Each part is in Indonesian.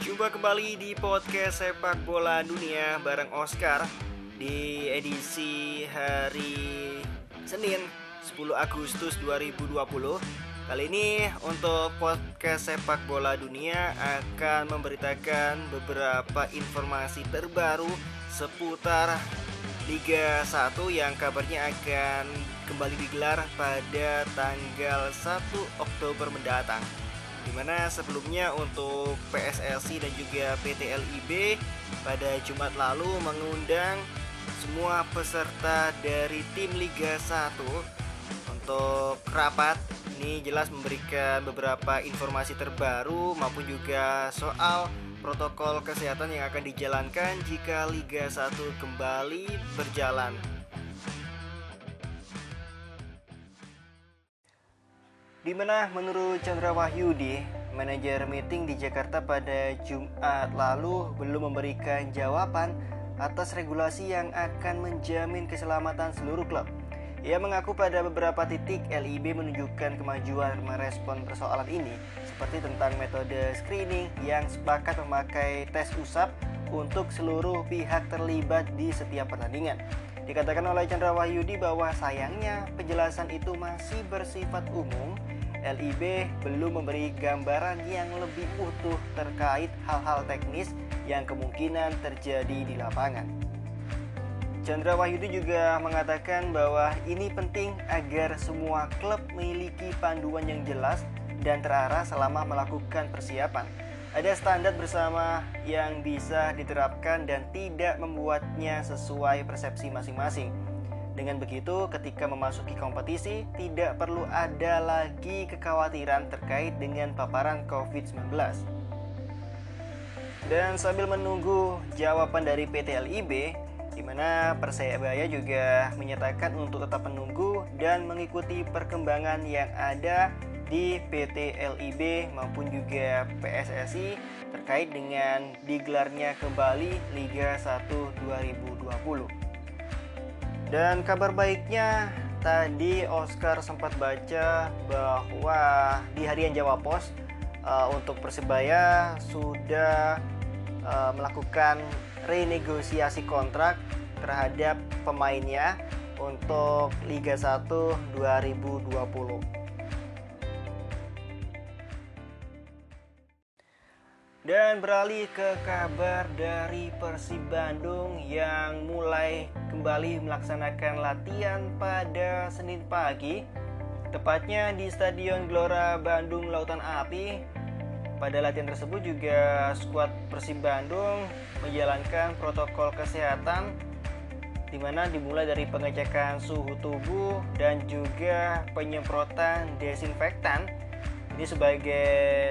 Jumpa kembali di podcast sepak bola dunia bareng Oscar di edisi hari Senin 10 Agustus 2020. Kali ini untuk podcast sepak bola dunia akan memberitakan beberapa informasi terbaru seputar Liga 1 yang kabarnya akan kembali digelar pada tanggal 1 Oktober mendatang di mana sebelumnya untuk PSLC dan juga PT LIB pada Jumat lalu mengundang semua peserta dari tim Liga 1 untuk rapat. Ini jelas memberikan beberapa informasi terbaru maupun juga soal protokol kesehatan yang akan dijalankan jika Liga 1 kembali berjalan di mana menurut Chandra Wahyudi, manajer meeting di Jakarta pada Jumat lalu belum memberikan jawaban atas regulasi yang akan menjamin keselamatan seluruh klub. Ia mengaku pada beberapa titik LIB menunjukkan kemajuan merespon persoalan ini, seperti tentang metode screening yang sepakat memakai tes usap untuk seluruh pihak terlibat di setiap pertandingan. Dikatakan oleh Chandra Wahyudi bahwa sayangnya penjelasan itu masih bersifat umum LIB belum memberi gambaran yang lebih utuh terkait hal-hal teknis yang kemungkinan terjadi di lapangan. Chandra Wahyudi juga mengatakan bahwa ini penting agar semua klub memiliki panduan yang jelas dan terarah selama melakukan persiapan. Ada standar bersama yang bisa diterapkan dan tidak membuatnya sesuai persepsi masing-masing. Dengan begitu, ketika memasuki kompetisi, tidak perlu ada lagi kekhawatiran terkait dengan paparan COVID-19. Dan sambil menunggu jawaban dari PT LIB, di mana Persebaya juga menyatakan untuk tetap menunggu dan mengikuti perkembangan yang ada di PT LIB maupun juga PSSI terkait dengan digelarnya kembali Liga 1 2020. Dan kabar baiknya tadi Oscar sempat baca bahwa di harian Jawa Pos uh, untuk Persebaya sudah uh, melakukan renegosiasi kontrak terhadap pemainnya untuk Liga 1 2020. Dan beralih ke kabar dari Persib Bandung yang mulai kembali melaksanakan latihan pada Senin pagi Tepatnya di Stadion Gelora Bandung Lautan Api. Pada latihan tersebut juga skuad Persib Bandung menjalankan protokol kesehatan di mana dimulai dari pengecekan suhu tubuh dan juga penyemprotan desinfektan ini sebagai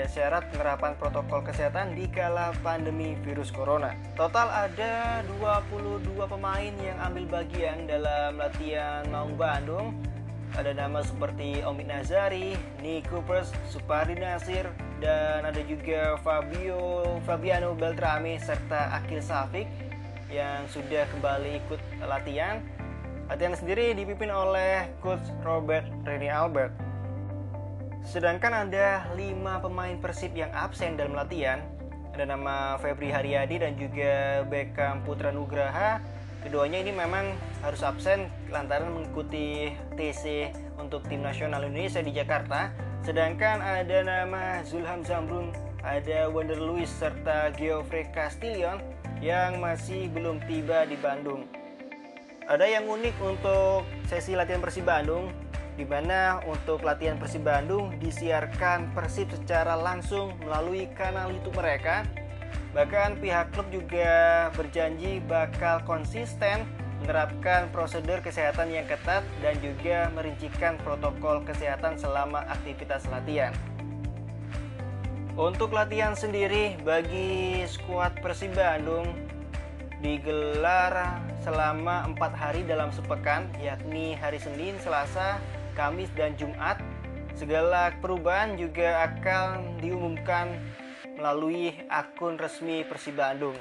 syarat penerapan protokol kesehatan di kala pandemi virus corona. Total ada 22 pemain yang ambil bagian dalam latihan Maung Bandung. Ada nama seperti Omid Nazari, Nick Coopers, Supardi Nasir, dan ada juga Fabio Fabiano Beltrame serta Akil Safik yang sudah kembali ikut latihan. Latihan sendiri dipimpin oleh coach Robert Rene Albert. Sedangkan ada lima pemain Persib yang absen dalam latihan. Ada nama Febri Haryadi dan juga Beckham Putra Nugraha. Keduanya ini memang harus absen lantaran mengikuti TC untuk tim nasional Indonesia di Jakarta. Sedangkan ada nama Zulham Zamrun, ada Wonder Luis serta Geoffrey Castillon yang masih belum tiba di Bandung. Ada yang unik untuk sesi latihan Persib Bandung, di mana untuk latihan Persib Bandung disiarkan Persib secara langsung melalui kanal YouTube mereka. Bahkan pihak klub juga berjanji bakal konsisten menerapkan prosedur kesehatan yang ketat dan juga merincikan protokol kesehatan selama aktivitas latihan. Untuk latihan sendiri bagi skuad Persib Bandung digelar selama empat hari dalam sepekan yakni hari Senin, Selasa, Kamis dan Jumat. Segala perubahan juga akan diumumkan melalui akun resmi Persib Bandung.